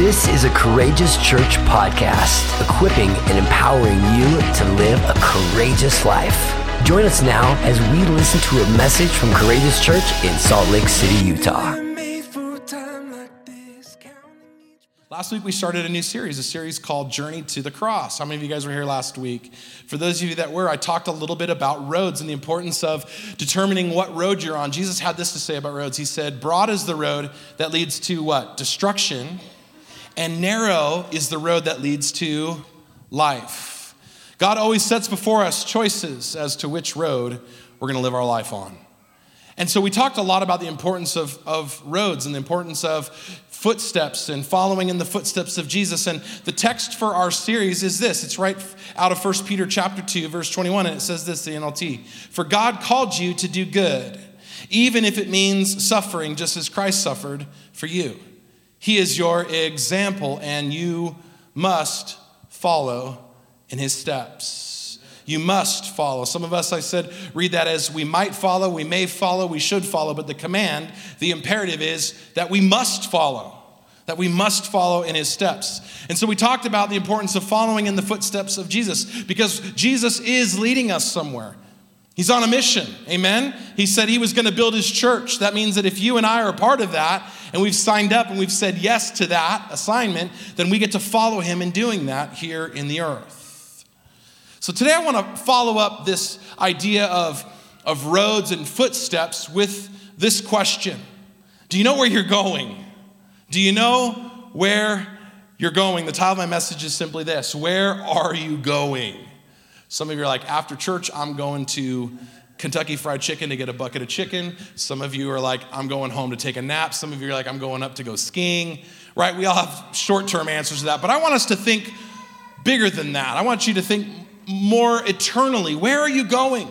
This is a Courageous Church podcast, equipping and empowering you to live a courageous life. Join us now as we listen to a message from Courageous Church in Salt Lake City, Utah. Last week we started a new series, a series called Journey to the Cross. How many of you guys were here last week? For those of you that were, I talked a little bit about roads and the importance of determining what road you're on. Jesus had this to say about roads. He said, Broad is the road that leads to what? Destruction, and narrow is the road that leads to life. God always sets before us choices as to which road we're going to live our life on. And so we talked a lot about the importance of, of roads and the importance of footsteps and following in the footsteps of Jesus. And the text for our series is this. It's right out of 1 Peter chapter 2, verse 21, and it says this, the NLT. For God called you to do good, even if it means suffering, just as Christ suffered for you. He is your example, and you must follow in his steps. You must follow. Some of us, I said, read that as we might follow, we may follow, we should follow, but the command, the imperative is that we must follow, that we must follow in his steps. And so we talked about the importance of following in the footsteps of Jesus because Jesus is leading us somewhere. He's on a mission, amen? He said he was going to build his church. That means that if you and I are a part of that, and we've signed up and we've said yes to that assignment, then we get to follow him in doing that here in the earth. So today I want to follow up this idea of, of roads and footsteps with this question Do you know where you're going? Do you know where you're going? The title of my message is simply this Where are you going? Some of you are like, After church, I'm going to Kentucky Fried Chicken to get a bucket of chicken. Some of you are like, I'm going home to take a nap. Some of you are like, I'm going up to go skiing, right? We all have short term answers to that. But I want us to think bigger than that. I want you to think more eternally. Where are you going?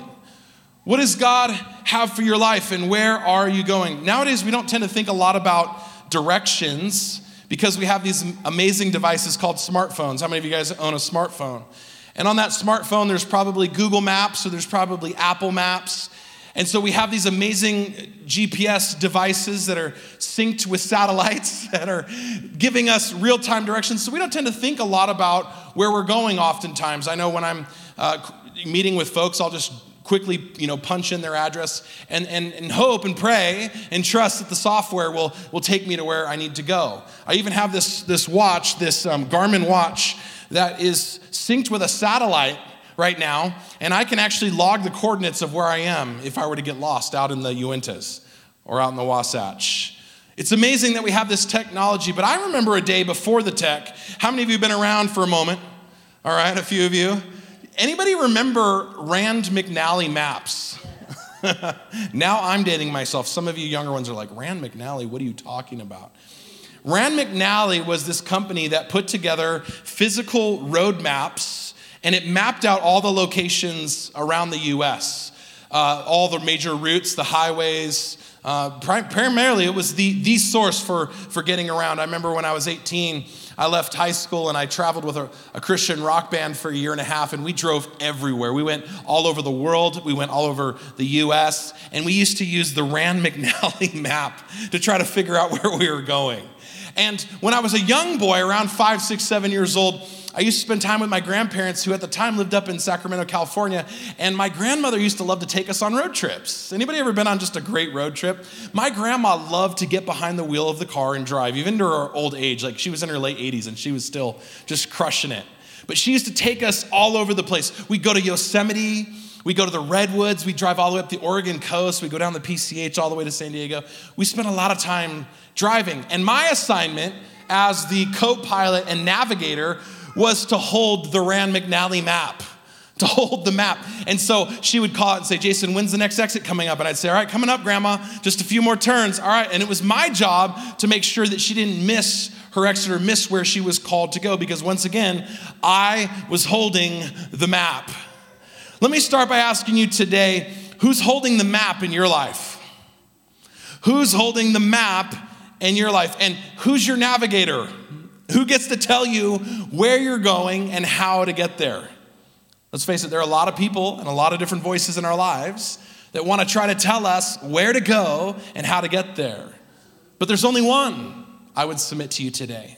What does God have for your life and where are you going? Nowadays, we don't tend to think a lot about directions because we have these amazing devices called smartphones. How many of you guys own a smartphone? And on that smartphone, there's probably Google Maps or there's probably Apple Maps. And so we have these amazing GPS devices that are synced with satellites that are giving us real time directions. So we don't tend to think a lot about where we're going oftentimes. I know when I'm uh, meeting with folks, I'll just quickly you know punch in their address and, and, and hope and pray and trust that the software will, will take me to where i need to go i even have this, this watch this um, garmin watch that is synced with a satellite right now, and I can actually log the coordinates of where I am if I were to get lost out in the Uintas or out in the Wasatch. It's amazing that we have this technology, but I remember a day before the tech. How many of you have been around for a moment? All right, a few of you. Anybody remember Rand McNally maps? now I'm dating myself. Some of you younger ones are like, Rand McNally, what are you talking about? Rand McNally was this company that put together physical road maps and it mapped out all the locations around the US, uh, all the major routes, the highways. Uh, primarily, it was the, the source for, for getting around. I remember when I was 18, I left high school and I traveled with a, a, Christian rock band for a year and a half, and we drove everywhere. We went all over the world, we went all over the US, and we used to use the Rand McNally map to try to figure out where we were going. And when I was a young boy, around five, six, seven years old, I used to spend time with my grandparents who at the time lived up in Sacramento, California, and my grandmother used to love to take us on road trips. Anybody ever been on just a great road trip? My grandma loved to get behind the wheel of the car and drive, even to her old age. Like she was in her late 80s and she was still just crushing it. But she used to take us all over the place. We'd go to Yosemite, we go to the Redwoods, we drive all the way up the Oregon coast, we go down the PCH all the way to San Diego. We spent a lot of time driving. And my assignment as the co pilot and navigator was to hold the Rand McNally map to hold the map. And so she would call it and say, Jason, when's the next exit coming up? And I'd say, All right, coming up, Grandma, just a few more turns. All right. And it was my job to make sure that she didn't miss her exit or miss where she was called to go because once again, I was holding the map. Let me start by asking you today who's holding the map in your life? Who's holding the map in your life? And who's your navigator? Who gets to tell you where you're going and how to get there? Let's face it, there are a lot of people and a lot of different voices in our lives that want to try to tell us where to go and how to get there. But there's only one I would submit to you today.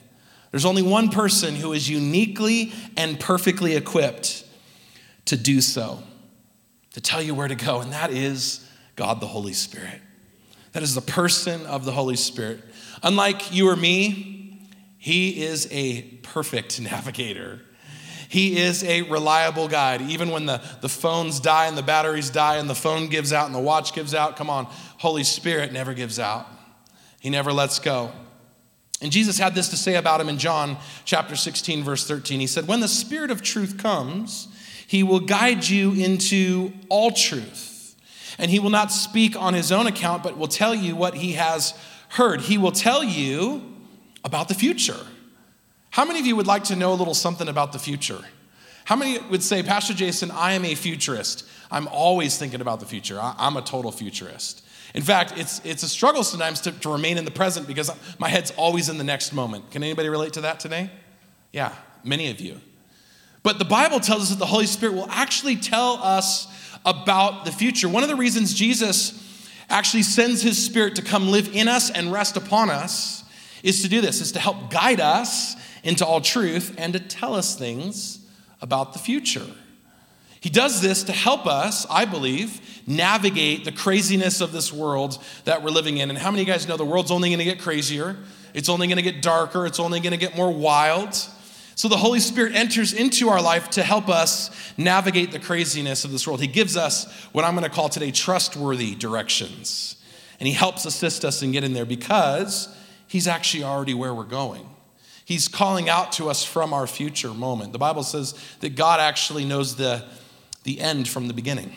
There's only one person who is uniquely and perfectly equipped to do so, to tell you where to go, and that is God the Holy Spirit. That is the person of the Holy Spirit. Unlike you or me, he is a perfect navigator. He is a reliable guide. Even when the, the phones die and the batteries die and the phone gives out and the watch gives out, come on, Holy Spirit never gives out. He never lets go. And Jesus had this to say about him in John chapter 16, verse 13. He said, When the Spirit of truth comes, he will guide you into all truth. And he will not speak on his own account, but will tell you what he has heard. He will tell you about the future. How many of you would like to know a little something about the future? How many would say, Pastor Jason, I am a futurist? I'm always thinking about the future. I'm a total futurist. In fact, it's, it's a struggle sometimes to, to remain in the present because my head's always in the next moment. Can anybody relate to that today? Yeah, many of you. But the Bible tells us that the Holy Spirit will actually tell us about the future. One of the reasons Jesus actually sends his spirit to come live in us and rest upon us is to do this, is to help guide us into all truth and to tell us things about the future. He does this to help us, I believe, navigate the craziness of this world that we're living in. And how many of you guys know the world's only going to get crazier? It's only going to get darker. It's only going to get more wild. So the Holy Spirit enters into our life to help us navigate the craziness of this world. He gives us what I'm going to call today trustworthy directions. And He helps assist us in getting there because He's actually already where we're going. He's calling out to us from our future moment. The Bible says that God actually knows the, the end from the beginning.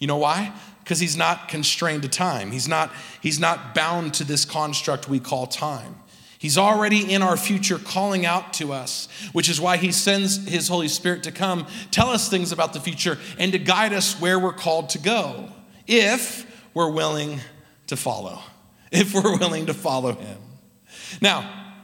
You know why? Because he's not constrained to time. He's not, he's not bound to this construct we call time. He's already in our future calling out to us, which is why he sends his Holy Spirit to come tell us things about the future and to guide us where we're called to go if we're willing to follow. If we're willing to follow him. Now,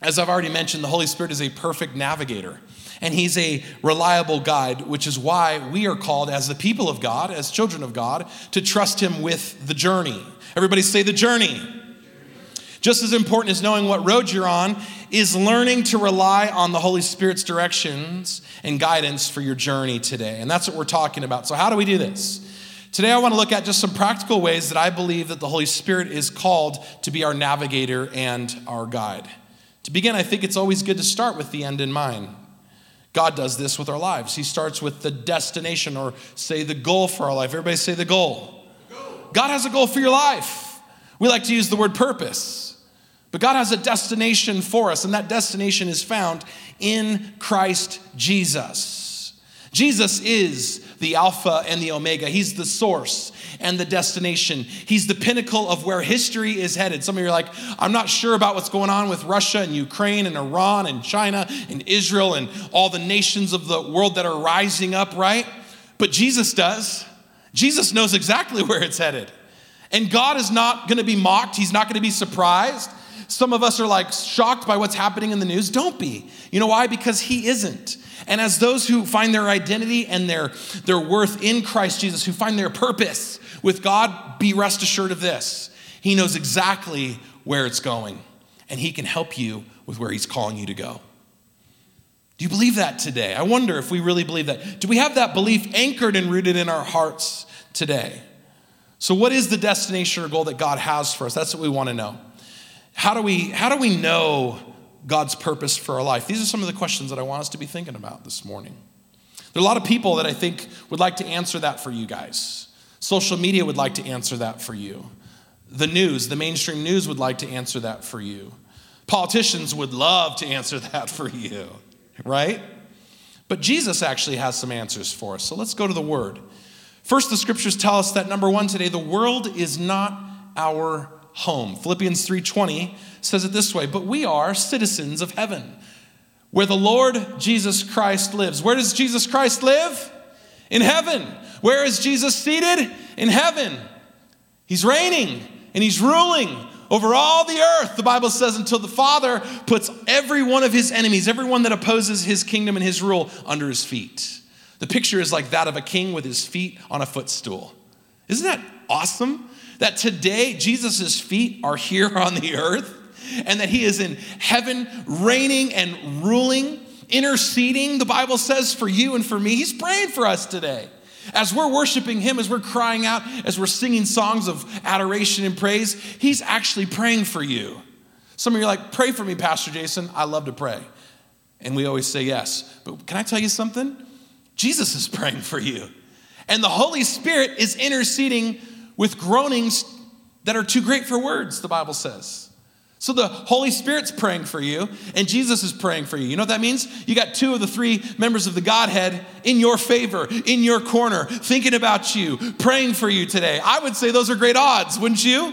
as I've already mentioned, the Holy Spirit is a perfect navigator and he's a reliable guide, which is why we are called as the people of God, as children of God, to trust him with the journey. Everybody say the journey. Just as important as knowing what road you're on is learning to rely on the Holy Spirit's directions and guidance for your journey today. And that's what we're talking about. So, how do we do this? Today, I want to look at just some practical ways that I believe that the Holy Spirit is called to be our navigator and our guide. To begin, I think it's always good to start with the end in mind. God does this with our lives. He starts with the destination or say the goal for our life. Everybody say the goal. The goal. God has a goal for your life. We like to use the word purpose, but God has a destination for us, and that destination is found in Christ Jesus. Jesus is the Alpha and the Omega. He's the source and the destination. He's the pinnacle of where history is headed. Some of you are like, I'm not sure about what's going on with Russia and Ukraine and Iran and China and Israel and all the nations of the world that are rising up, right? But Jesus does. Jesus knows exactly where it's headed. And God is not going to be mocked, He's not going to be surprised. Some of us are like shocked by what's happening in the news. Don't be. You know why? Because He isn't. And as those who find their identity and their, their worth in Christ Jesus, who find their purpose with God, be rest assured of this He knows exactly where it's going, and He can help you with where He's calling you to go. Do you believe that today? I wonder if we really believe that. Do we have that belief anchored and rooted in our hearts today? So, what is the destination or goal that God has for us? That's what we want to know. How do we, how do we know God's purpose for our life? These are some of the questions that I want us to be thinking about this morning. There are a lot of people that I think would like to answer that for you guys. Social media would like to answer that for you. The news, the mainstream news would like to answer that for you. Politicians would love to answer that for you, right? But Jesus actually has some answers for us. So let's go to the Word. First, the scriptures tell us that number one today, the world is not our home. Philippians 3:20 says it this way, but we are citizens of heaven, where the Lord Jesus Christ lives. Where does Jesus Christ live? In heaven. Where is Jesus seated? In heaven. He's reigning and he's ruling over all the earth, the Bible says, until the Father puts every one of his enemies, everyone that opposes his kingdom and his rule, under his feet. The picture is like that of a king with his feet on a footstool. Isn't that awesome? That today Jesus' feet are here on the earth and that He is in heaven, reigning and ruling, interceding, the Bible says, for you and for me. He's praying for us today. As we're worshiping Him, as we're crying out, as we're singing songs of adoration and praise, He's actually praying for you. Some of you are like, pray for me, Pastor Jason. I love to pray. And we always say yes. But can I tell you something? Jesus is praying for you. And the Holy Spirit is interceding with groanings that are too great for words, the Bible says. So the Holy Spirit's praying for you, and Jesus is praying for you. You know what that means? You got two of the three members of the Godhead in your favor, in your corner, thinking about you, praying for you today. I would say those are great odds, wouldn't you?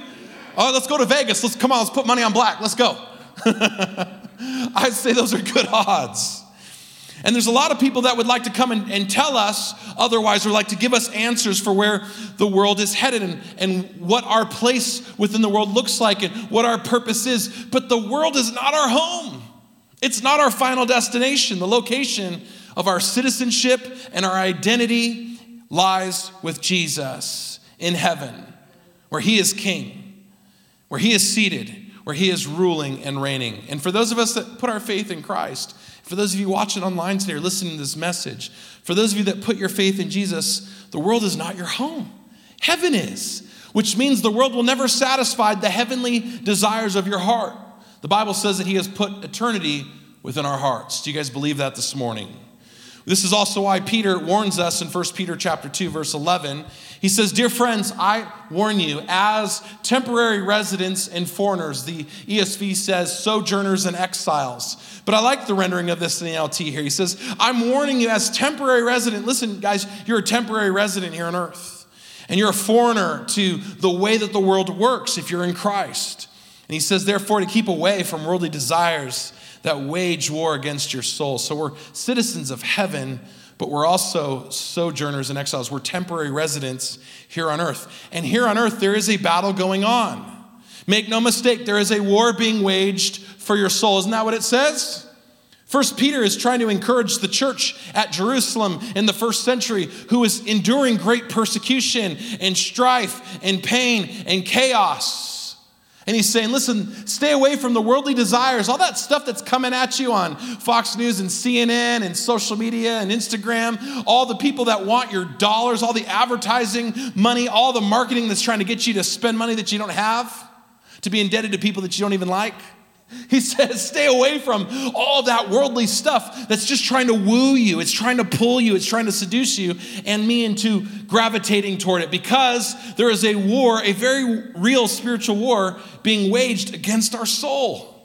Oh, let's go to Vegas. Let's come on, let's put money on black. Let's go. I'd say those are good odds. And there's a lot of people that would like to come and, and, tell us otherwise, or like to give us answers for where the world is headed and, and what our place within the world looks like and what our purpose is. But the world is not our home, it's not our final destination. The location of our citizenship and our identity lies with Jesus in heaven, where He is King, where He is seated, where He is ruling and reigning. And for those of us that put our faith in Christ, for those of you watching online today or listening to this message, for those of you that put your faith in Jesus, the world is not your home. Heaven is, which means the world will never satisfy the heavenly desires of your heart. The Bible says that He has put eternity within our hearts. Do you guys believe that this morning? This is also why Peter warns us in 1 Peter chapter 2 verse 11. He says, "Dear friends, I warn you as temporary residents and foreigners." The ESV says sojourners and exiles. But I like the rendering of this in the NLT here. He says, I'm warning you as temporary resident. Listen, guys, you're a temporary resident here on earth. And you're a foreigner to the way that the world works if you're in Christ. And he says, therefore, to keep away from worldly desires that wage war against your soul. So we're citizens of heaven, but we're also sojourners and exiles. We're temporary residents here on earth. And here on earth, there is a battle going on. Make no mistake, there is a war being waged for your soul. Isn't that what it says? First Peter is trying to encourage the church at Jerusalem in the first century who is enduring great persecution and strife and pain and chaos. And he's saying, listen, stay away from the worldly desires, all that stuff that's coming at you on Fox News and CNN and social media and Instagram, all the people that want your dollars, all the advertising money, all the marketing that's trying to get you to spend money that you don't have, to be indebted to people that you don't even like. He says, stay away from all that worldly stuff that's just trying to woo you. It's trying to pull you. It's trying to seduce you and me into gravitating toward it because there is a war, a very real spiritual war being waged against our soul.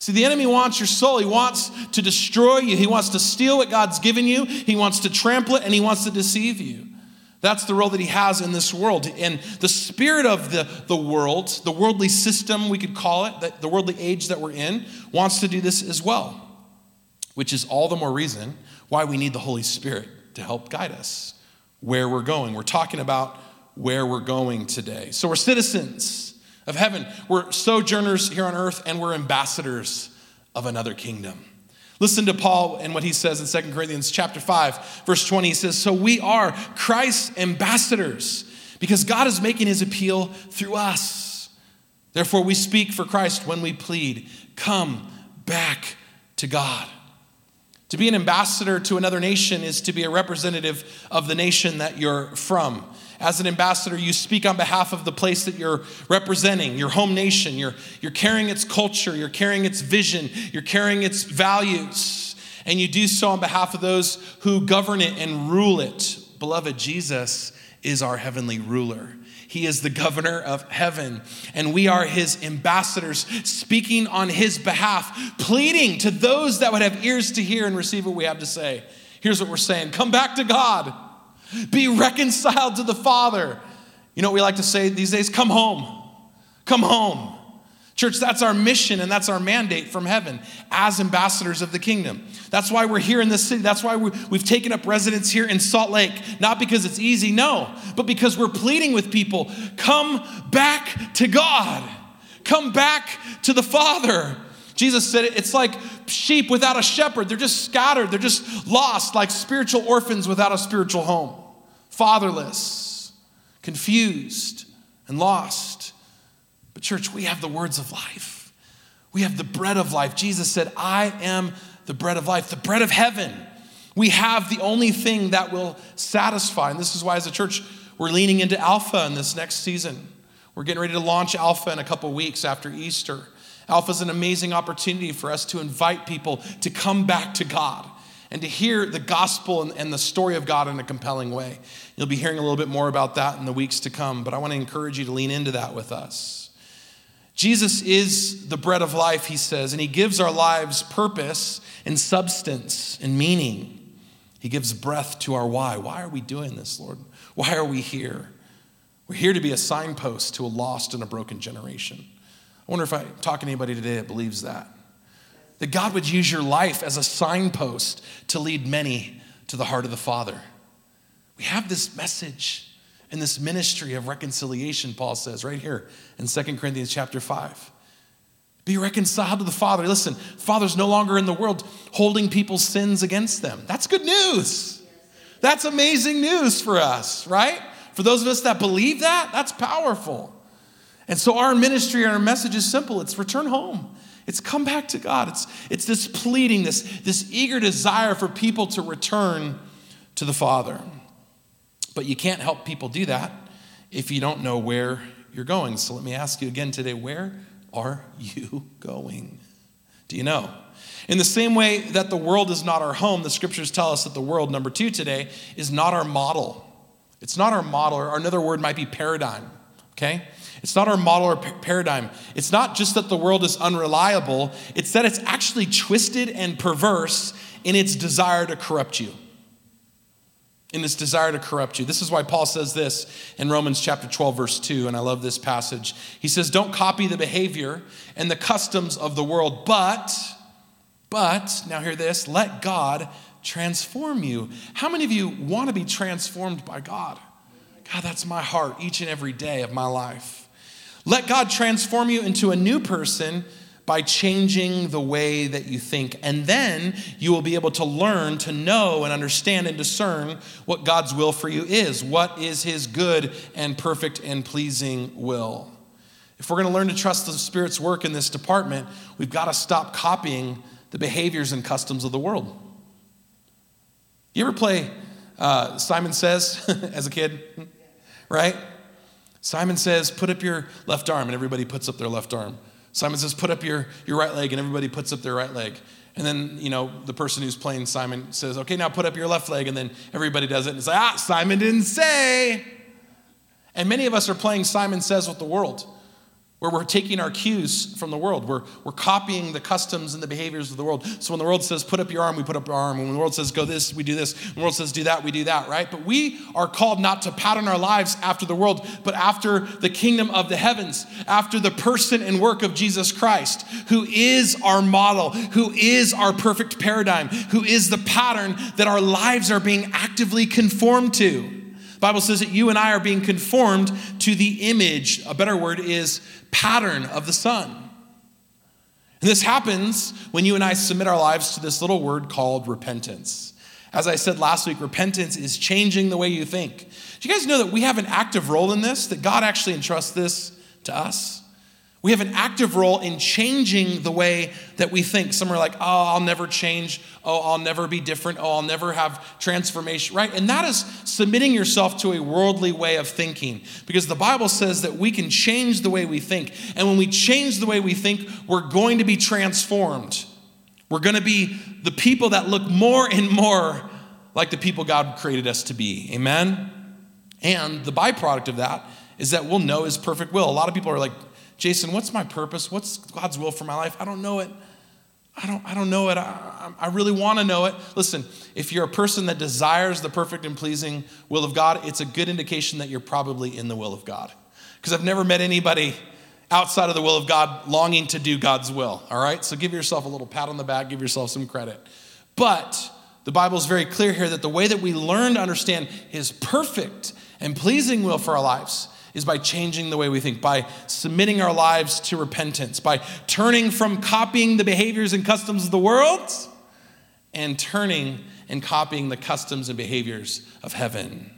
See, the enemy wants your soul. He wants to destroy you. He wants to steal what God's given you. He wants to trample it and he wants to deceive you. That's the role that he has in this world. And the spirit of the, the world, the worldly system, we could call it, the worldly age that we're in, wants to do this as well, which is all the more reason why we need the Holy Spirit to help guide us where we're going. We're talking about where we're going today. So we're citizens of heaven, we're sojourners here on earth, and we're ambassadors of another kingdom. Listen to Paul and what he says in 2 Corinthians chapter 5, verse 20. He says, So we are Christ's ambassadors because God is making his appeal through us. Therefore, we speak for Christ when we plead, Come back to God. To be an ambassador to another nation is to be a representative of the nation that you're from. As an ambassador, you speak on behalf of the place that you're representing, your home nation. You're, you're carrying its culture, you're carrying its vision, you're carrying its values, and you do so on behalf of those who govern it and rule it. Beloved, Jesus is our heavenly ruler. He is the governor of heaven, and we are his ambassadors, speaking on his behalf, pleading to those that would have ears to hear and receive what we have to say. Here's what we're saying Come back to God. Be reconciled to the Father. You know what we like to say these days? Come home. Come home. Church, that's our mission and that's our mandate from heaven as ambassadors of the kingdom. That's why we're here in this city. That's why we have taken up residence here in Salt Lake. Not because it's easy, no, but because we're pleading with people come back to God, come back to the Father. Jesus said it, it's like sheep without a shepherd. They're just scattered, they're just lost, like spiritual orphans without a spiritual home fatherless, confused, and lost. But, church, we have the words of life. We have the bread of life. Jesus said, I am the bread of life, the bread of heaven. We have the only thing that will satisfy. And this is why, as a church, we're leaning into Alpha in this next season. We're getting ready to launch Alpha in a couple weeks after Easter. Alpha is an amazing opportunity for us to invite people to come back to God and to hear the gospel and, and, the story of God in a compelling way. You'll be hearing a little bit more about that in the weeks to come, but I want to encourage you to lean into that with us. Jesus is the bread of life, he says, and he gives our lives purpose and substance and meaning. He gives breath to our why. Why are we doing this, Lord? Why are we here? We're here to be a signpost to a lost and a broken generation. Wonder if I talk to anybody today that believes that. That God would use your life as a signpost to lead many to the heart of the Father. We have this message and this ministry of reconciliation, Paul says right here in 2 Corinthians chapter 5. Be reconciled to the Father. Listen, Father's no longer in the world holding people's sins against them. That's good news. That's amazing news for us, right? For those of us that believe that, that's powerful. And so our ministry and our message is simple it's return home. It's come back to God. It's, it's this pleading, this, this eager desire for people to return to the Father. But you can't help people do that if you don't know where you're going. So let me ask you again today where are you going? Do you know? In the same way that the world is not our home, the scriptures tell us that the world, number two today, is not our model. It's not our model, or another word might be paradigm, okay? It's not our model or paradigm. It's not just that the world is unreliable, it's that it's actually twisted and perverse in its desire to corrupt you in its desire to corrupt you. This is why Paul says this in Romans chapter 12, verse 2, and I love this passage. He says, Don't copy the behavior and the customs of the world, but, but, now hear this, let God transform you. How many of you want to be transformed by God? God, that's my heart each and every day of my life. Let God transform you into a new person by changing the way that you think. And then you will be able to learn to know and understand and discern what God's will for you is. What is His good and perfect and pleasing will? If we're going to learn to trust the Spirit's work in this department, we've got to stop copying the behaviors and customs of the world. You ever play uh, Simon Says as a kid? Right? Simon says, put up your left arm, and everybody puts up their left arm. Simon says, put up your, your right leg, and everybody puts up their right leg. And then, you know, the person who's playing Simon says, okay, now put up your left leg, and then everybody does it. And it's like, ah, Simon didn't say. And many of us are playing Simon Says with the world where we're taking our cues from the world. We're, we're copying the customs and the behaviors of the world. So when the world says, put up your arm, we put up our arm. When the world says, go this, we do this. When the world says, do that, we do that, right? But we are called not to pattern our lives after the world, but after the kingdom of the heavens, after the person and work of Jesus Christ, who is our model, who is our perfect paradigm, who is the pattern that our lives are being actively conformed to. Bible says that you and I are being conformed to the image, a better word is pattern of the Son. And this happens when you and I submit our lives to this little word called repentance. As I said last week, repentance is changing the way you think. Do you guys know that we have an active role in this? That God actually entrusts this to us? We have an active role in changing the way that we think. Some are like, oh, I'll never change. Oh, I'll never be different. Oh, I'll never have transformation, right? And that is submitting yourself to a worldly way of thinking because the Bible says that we can change the way we think. And when we change the way we think, we're going to be transformed. We're going to be the people that look more and more like the people God created us to be. Amen? And the byproduct of that is that we'll know His perfect will. A lot of people are like, Jason, what's my purpose? What's God's will for my life? I don't know it. I don't, I don't know it. I, I really want to know it. Listen, if you're a person that desires the perfect and pleasing will of God, it's a good indication that you're probably in the will of God. Because I've never met anybody outside of the will of God longing to do God's will. All right? So give yourself a little pat on the back, give yourself some credit. But the Bible is very clear here that the way that we learn to understand His perfect and pleasing will for our lives is by changing the way we think, by submitting our lives to repentance, by turning from copying the behaviors and customs of the world and turning and copying the customs and behaviors of heaven.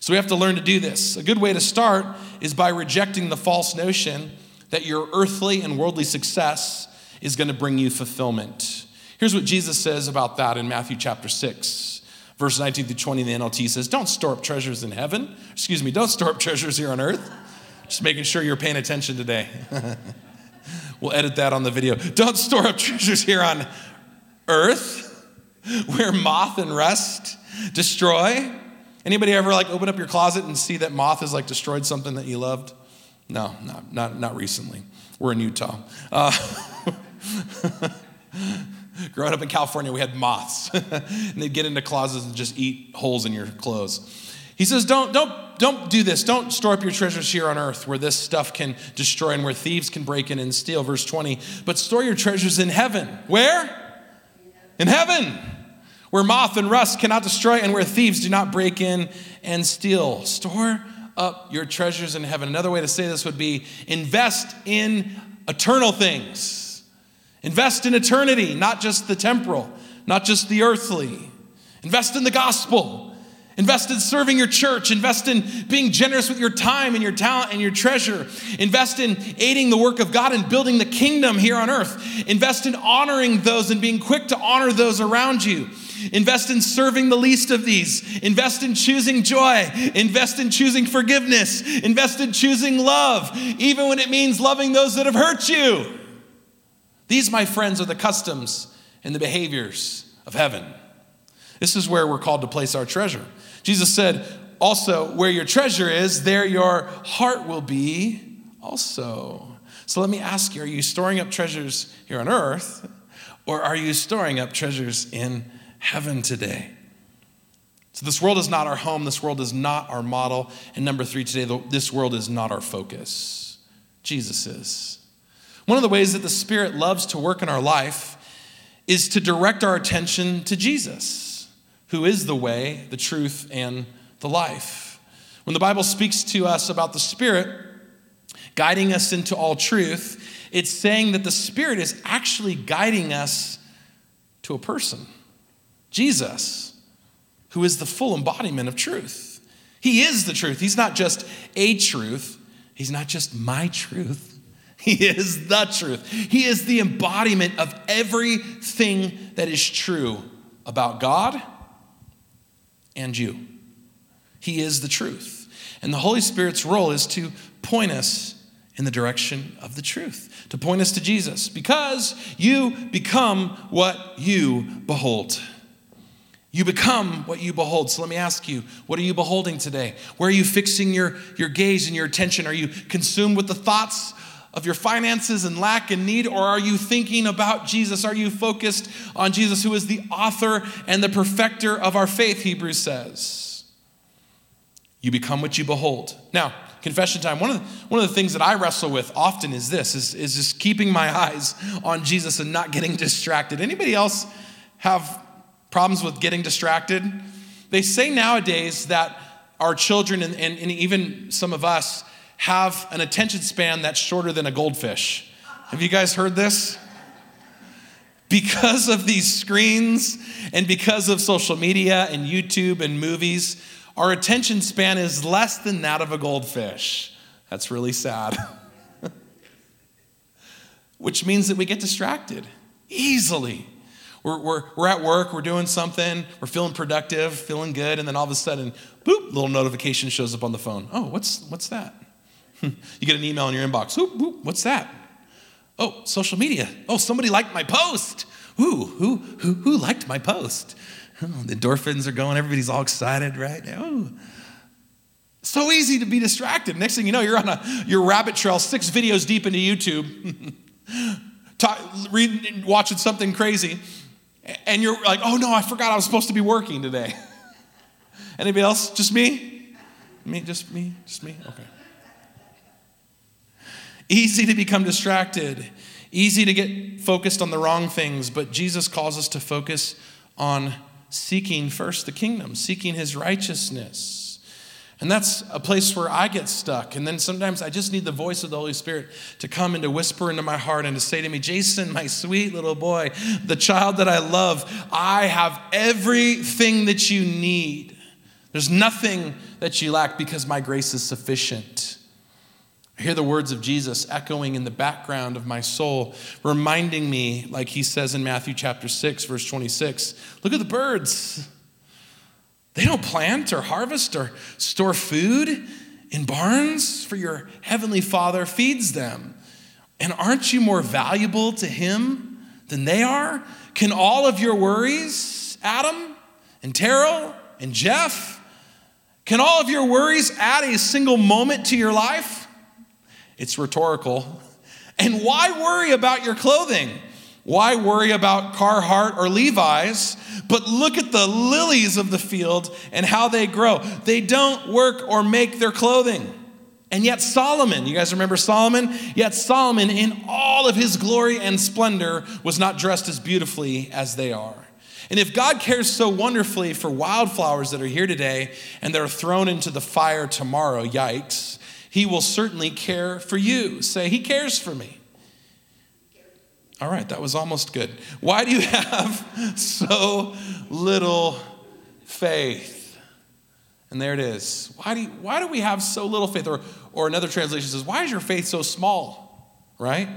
So we have to learn to do this. A good way to start is by rejecting the false notion that your earthly and worldly success is going to bring you fulfillment. Here's what Jesus says about that in Matthew chapter 6. Verse 19 through 20 in the NLT says, Don't store up treasures in heaven. Excuse me, don't store up treasures here on earth. Just making sure you're paying attention today. we'll edit that on the video. Don't store up treasures here on earth where moth and rust destroy. Anybody ever like open up your closet and see that moth has like destroyed something that you loved? No, not, not, not recently. We're in Utah. Uh, growing up in California, we had moths, and they'd get into closets and just eat holes in your clothes. He says, don't, don't, don't do this. Don't store up your treasures here on earth where this stuff can destroy and where thieves can break in and steal. Verse 20, but store your treasures in heaven. Where? In heaven, where moth and rust cannot destroy and where thieves do not break in and steal. Store up your treasures in heaven. Another way to say this would be invest in eternal things. Invest in eternity, not just the temporal, not just the earthly. Invest in the gospel. Invest in serving your church. Invest in being generous with your time and your talent and your treasure. Invest in aiding the work of God and building the kingdom here on earth. Invest in honoring those and being quick to honor those around you. Invest in serving the least of these. Invest in choosing joy. Invest in choosing forgiveness. Invest in choosing love, even when it means loving those that have hurt you. These, my friends, are the customs and the behaviors of heaven. This is where we're called to place our treasure. Jesus said, also, where your treasure is, there your heart will be also. So let me ask you are you storing up treasures here on earth, or are you storing up treasures in heaven today? So, this world is not our home. This world is not our model. And number three, today, this world is not our focus. Jesus is. One of the ways that the Spirit loves to work in our life is to direct our attention to Jesus who is the way, the truth, and the life. When the Bible speaks to us about the Spirit guiding us into all truth, it's saying that the Spirit is actually guiding us to a person, Jesus, who is the full embodiment of truth. He is the truth. He's not just a truth, He's not just my truth. He is the truth. He is the embodiment of everything that is true about God and you. He is the truth. And the Holy Spirit's role is to point us in the direction of the truth, to point us to Jesus, because you become what you behold. You become what you behold. So let me ask you, what are you beholding today? Where are you fixing your, your gaze and your attention? Are you consumed with the thoughts of your finances and lack and need, or are you thinking about Jesus? Are you focused on Jesus, who is the author and the perfecter of our faith, Hebrews says? You become what you behold. Now, confession time. One of the, one of the things that I wrestle with often is this, is, is just keeping my eyes on Jesus and not getting distracted. Anybody else have problems with getting distracted? They say nowadays that our children and, and, and even some of us have an attention span that's shorter than a goldfish. Have you guys heard this? Because of these screens and because of social media and YouTube and movies, our attention span is less than that of a goldfish. That's really sad. Which means that we get distracted easily. We're, we're, we're at work, we're doing something, we're feeling productive, feeling good, and then all of a sudden, boop, little notification shows up on the phone. Oh, what's, what's that? you get an email in your inbox. Ooh, ooh, what's that? Oh, social media. Oh, somebody liked my post. Ooh, who, who, who liked my post? Oh, the endorphins are going. Everybody's all excited, right? Oh. So easy to be distracted. Next thing you know, you're on a your rabbit trail, six videos deep into YouTube, watching something crazy, and you're like, "Oh no, I forgot I was supposed to be working today." Anybody else? Just me? Me? Just me? Just me? Okay. Easy to become distracted, easy to get focused on the wrong things, but Jesus calls us to focus on seeking first the kingdom, seeking his righteousness. And that's a place where I get stuck. And then sometimes I just need the voice of the Holy Spirit to come and to whisper into my heart and to say to me, Jason, my sweet little boy, the child that I love, I have everything that you need. There's nothing that you lack because my grace is sufficient. I hear the words of Jesus echoing in the background of my soul, reminding me, like he says in Matthew chapter 6, verse 26, look at the birds. They don't plant or harvest or store food in barns, for your heavenly Father feeds them. And aren't you more valuable to him than they are? Can all of your worries, Adam and Terrell and Jeff, can all of your worries add a single moment to your life? It's rhetorical. And why worry about your clothing? Why worry about Carhartt or Levi's? But look at the lilies of the field and how they grow. They don't work or make their clothing. And yet, Solomon, you guys remember Solomon? Yet, Solomon, in all of his glory and splendor, was not dressed as beautifully as they are. And if God cares so wonderfully for wildflowers that are here today and that are thrown into the fire tomorrow, yikes, he will certainly care for you. Say, He cares for me. All right, that was almost good. Why do you have so little faith? And there it is. Why do, you, why do we have so little faith? Or, or another translation says, Why is your faith so small? Right?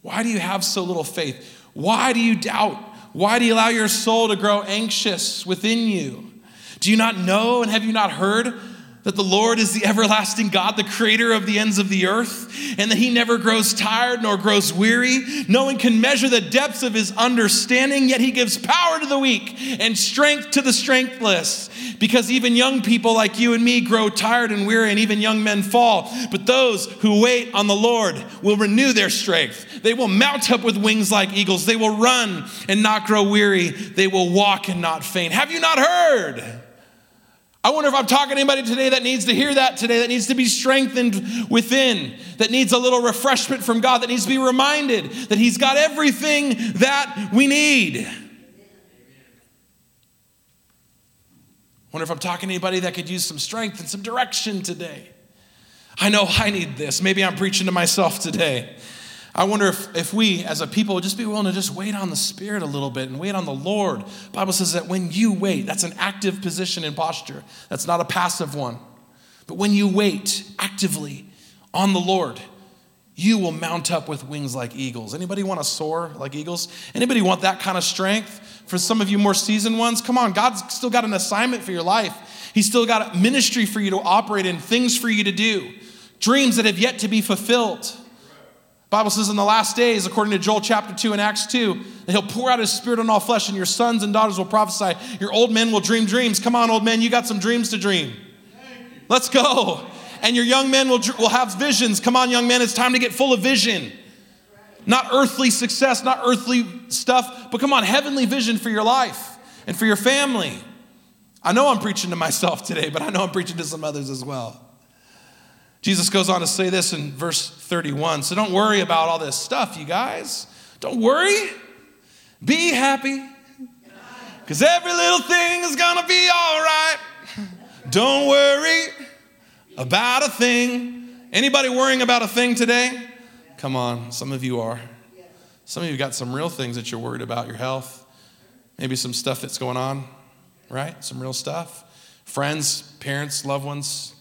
Why do you have so little faith? Why do you doubt? Why do you allow your soul to grow anxious within you? Do you not know and have you not heard that the Lord is the everlasting God, the creator of the ends of the earth, and that he never grows tired nor grows weary. No one can measure the depths of his understanding, yet he gives power to the weak and strength to the strengthless. Because even young people like you and me grow tired and weary, and even young men fall. But those who wait on the Lord will renew their strength. They will mount up with wings like eagles. They will run and not grow weary. They will walk and not faint. Have you not heard? I wonder if I'm talking to anybody today that needs to hear that today, that needs to be strengthened within, that needs a little refreshment from God, that needs to be reminded that He's got everything that we need. Wonder if I'm talking to anybody that could use some strength and some direction today. I know I need this. Maybe I'm preaching to myself today. I wonder if, if we as a people would just be willing to just wait on the Spirit a little bit and wait on the Lord. The Bible says that when you wait, that's an active position and posture. That's not a passive one. But when you wait actively on the Lord, you will mount up with wings like eagles. Anybody want to soar like eagles? Anybody want that kind of strength? For some of you more seasoned ones, come on, God's still got an assignment for your life. He's still got a ministry for you to operate in, things for you to do, dreams that have yet to be fulfilled. Bible says in the last days, according to Joel chapter 2 and Acts 2, that he'll pour out his spirit on all flesh, and your sons and daughters will prophesy. Your old men will dream dreams. Come on, old men, you got some dreams to dream. Let's go. And your young men will, will have visions. Come on, young men, it's time to get full of vision. Not earthly success, not earthly stuff, but come on, heavenly vision for your life and for your family. I know I'm preaching to myself today, but I know I'm preaching to some others as well. Jesus goes on to say this in verse 31. So don't worry about all this stuff, you guys. Don't worry. Be happy. Because every little thing is going to be all right. Don't worry about a thing. Anybody worrying about a thing today? Come on, some of you are. Some of you got some real things that you're worried about your health, maybe some stuff that's going on, right? Some real stuff. Friends, parents, loved ones,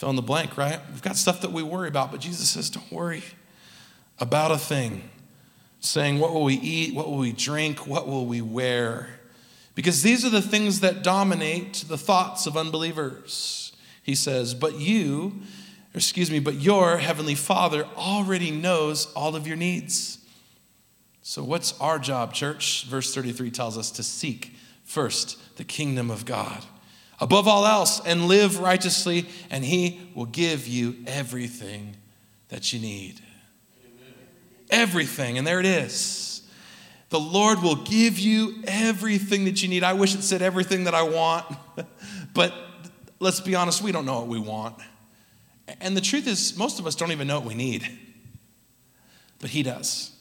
fill in the blank, right? We've got stuff that we worry about, but Jesus says, don't worry about a thing. Saying, what will we eat? What will we drink? What will we wear? Because these are the things that dominate the thoughts of unbelievers. He says, but you, excuse me, but your heavenly Father already knows all of your needs. So, what's our job, church? Verse 33 tells us to seek first the kingdom of God above all else and live righteously, and He will give you everything that you need. Everything. And there it is. The Lord will give you everything that you need. I wish it said everything that I want, but let's be honest, we don't know what we want. And the truth is, most of us don't even know what we need, but He does.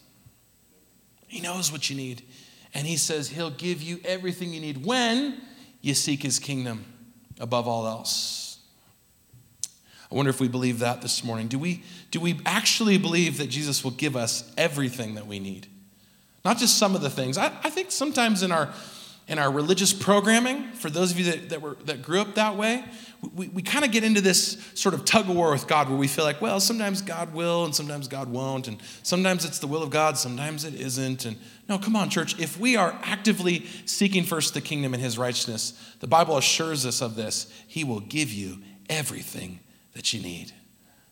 He knows what you need. And He says He'll give you everything you need when you seek his kingdom above all else. I wonder if we believe that this morning. Do we, do we actually believe that Jesus will give us everything that we need? Not just some of the things. I, I think sometimes in our, in our religious programming, for those of you that, that, were, that grew up that way, we, we kind of get into this sort of tug of war with God where we feel like, well, sometimes God will and sometimes God won't, and sometimes it's the will of God, sometimes it isn't. And no, come on, church. If we are actively seeking first the kingdom and his righteousness, the Bible assures us of this. He will give you everything that you need.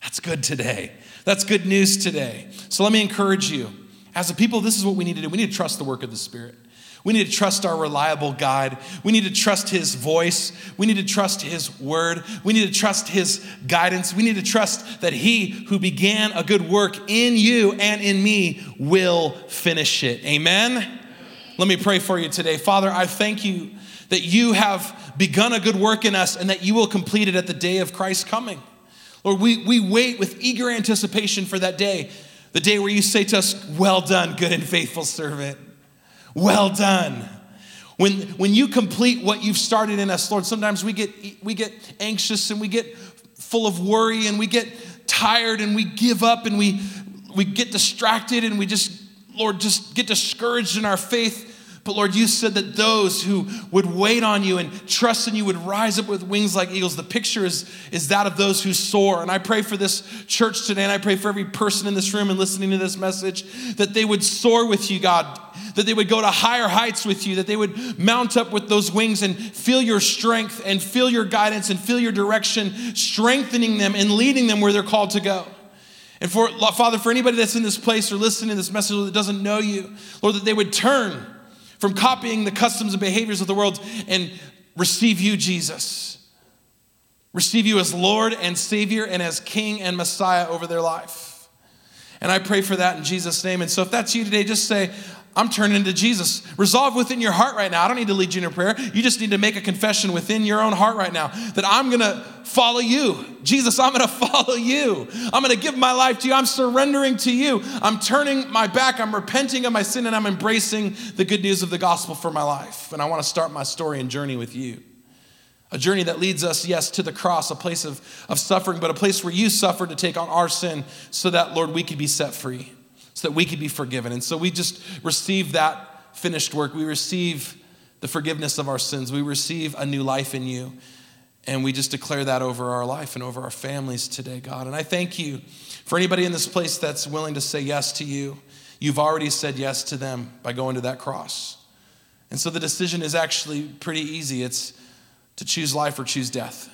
That's good today. That's good news today. So let me encourage you. As a people, this is what we need to do. We need to trust the work of the Spirit. We need to trust our reliable God. We need to trust His voice. We need to trust His word. We need to trust His guidance. We need to trust that He who began a good work in you and in me will finish it. Amen? Let me pray for you today. Father, I thank you that you have begun a good work in us and that you will complete it at the day of Christ's coming. Lord, we, we wait with eager anticipation for that day, the day where you say to us, Well done, good and faithful servant. Well done. When, when you complete what you've started in us, Lord, sometimes we get, we get anxious and we get full of worry and we get tired and we give up and we, we get distracted and we just, Lord, just get discouraged in our faith. But Lord, you said that those who would wait on you and trust in you would rise up with wings like eagles. The picture is, is that of those who soar. And I pray for this church today, and I pray for every person in this room and listening to this message that they would soar with you, God, that they would go to higher heights with you, that they would mount up with those wings and feel your strength and feel your guidance and feel your direction, strengthening them and leading them where they're called to go. And for Father, for anybody that's in this place or listening to this message that doesn't know you, Lord, that they would turn from copying the customs and behaviors of the world and receive you, Jesus. Receive you as Lord and Savior and as King and Messiah over their life. And I pray for that in Jesus' name. And so if that's you today, just say, I'm turning to Jesus. Resolve within your heart right now. I don't need to lead you in a prayer. You just need to make a confession within your own heart right now that I'm going to follow you. Jesus, I'm going to follow you. I'm going to give my life to you. I'm surrendering to you. I'm turning my back. I'm repenting of my sin and I'm embracing the good news of the gospel for my life. And I want to start my story and journey with you. A journey that leads us, yes, to the cross, a place of, of suffering, but a place where you suffered to take on our sin so that, Lord, we could be set free so that we could be forgiven. And so we just receive that finished work. We receive the forgiveness of our sins. We receive a new life in you. And we just declare that over our life and over our families today, God. And I thank you for anybody in this place that's willing to say yes to you. You've already said yes to them by going to that cross. And so the decision is actually pretty easy it's to choose life or choose death.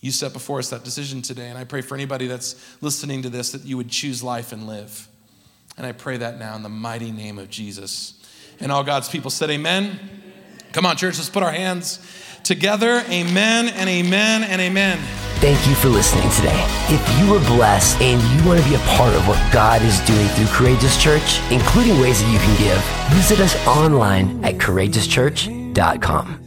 You set before us that decision today. And I pray for anybody that's listening to this that you would choose life and live. And I pray that now in the mighty name of Jesus. And all God's people said, Amen. Come on, church, let's put our hands together. Amen and amen and amen. Thank you for listening today. If you were blessed and you want to be a part of what God is doing through Courageous Church, including ways that you can give, visit us online at courageouschurch.com.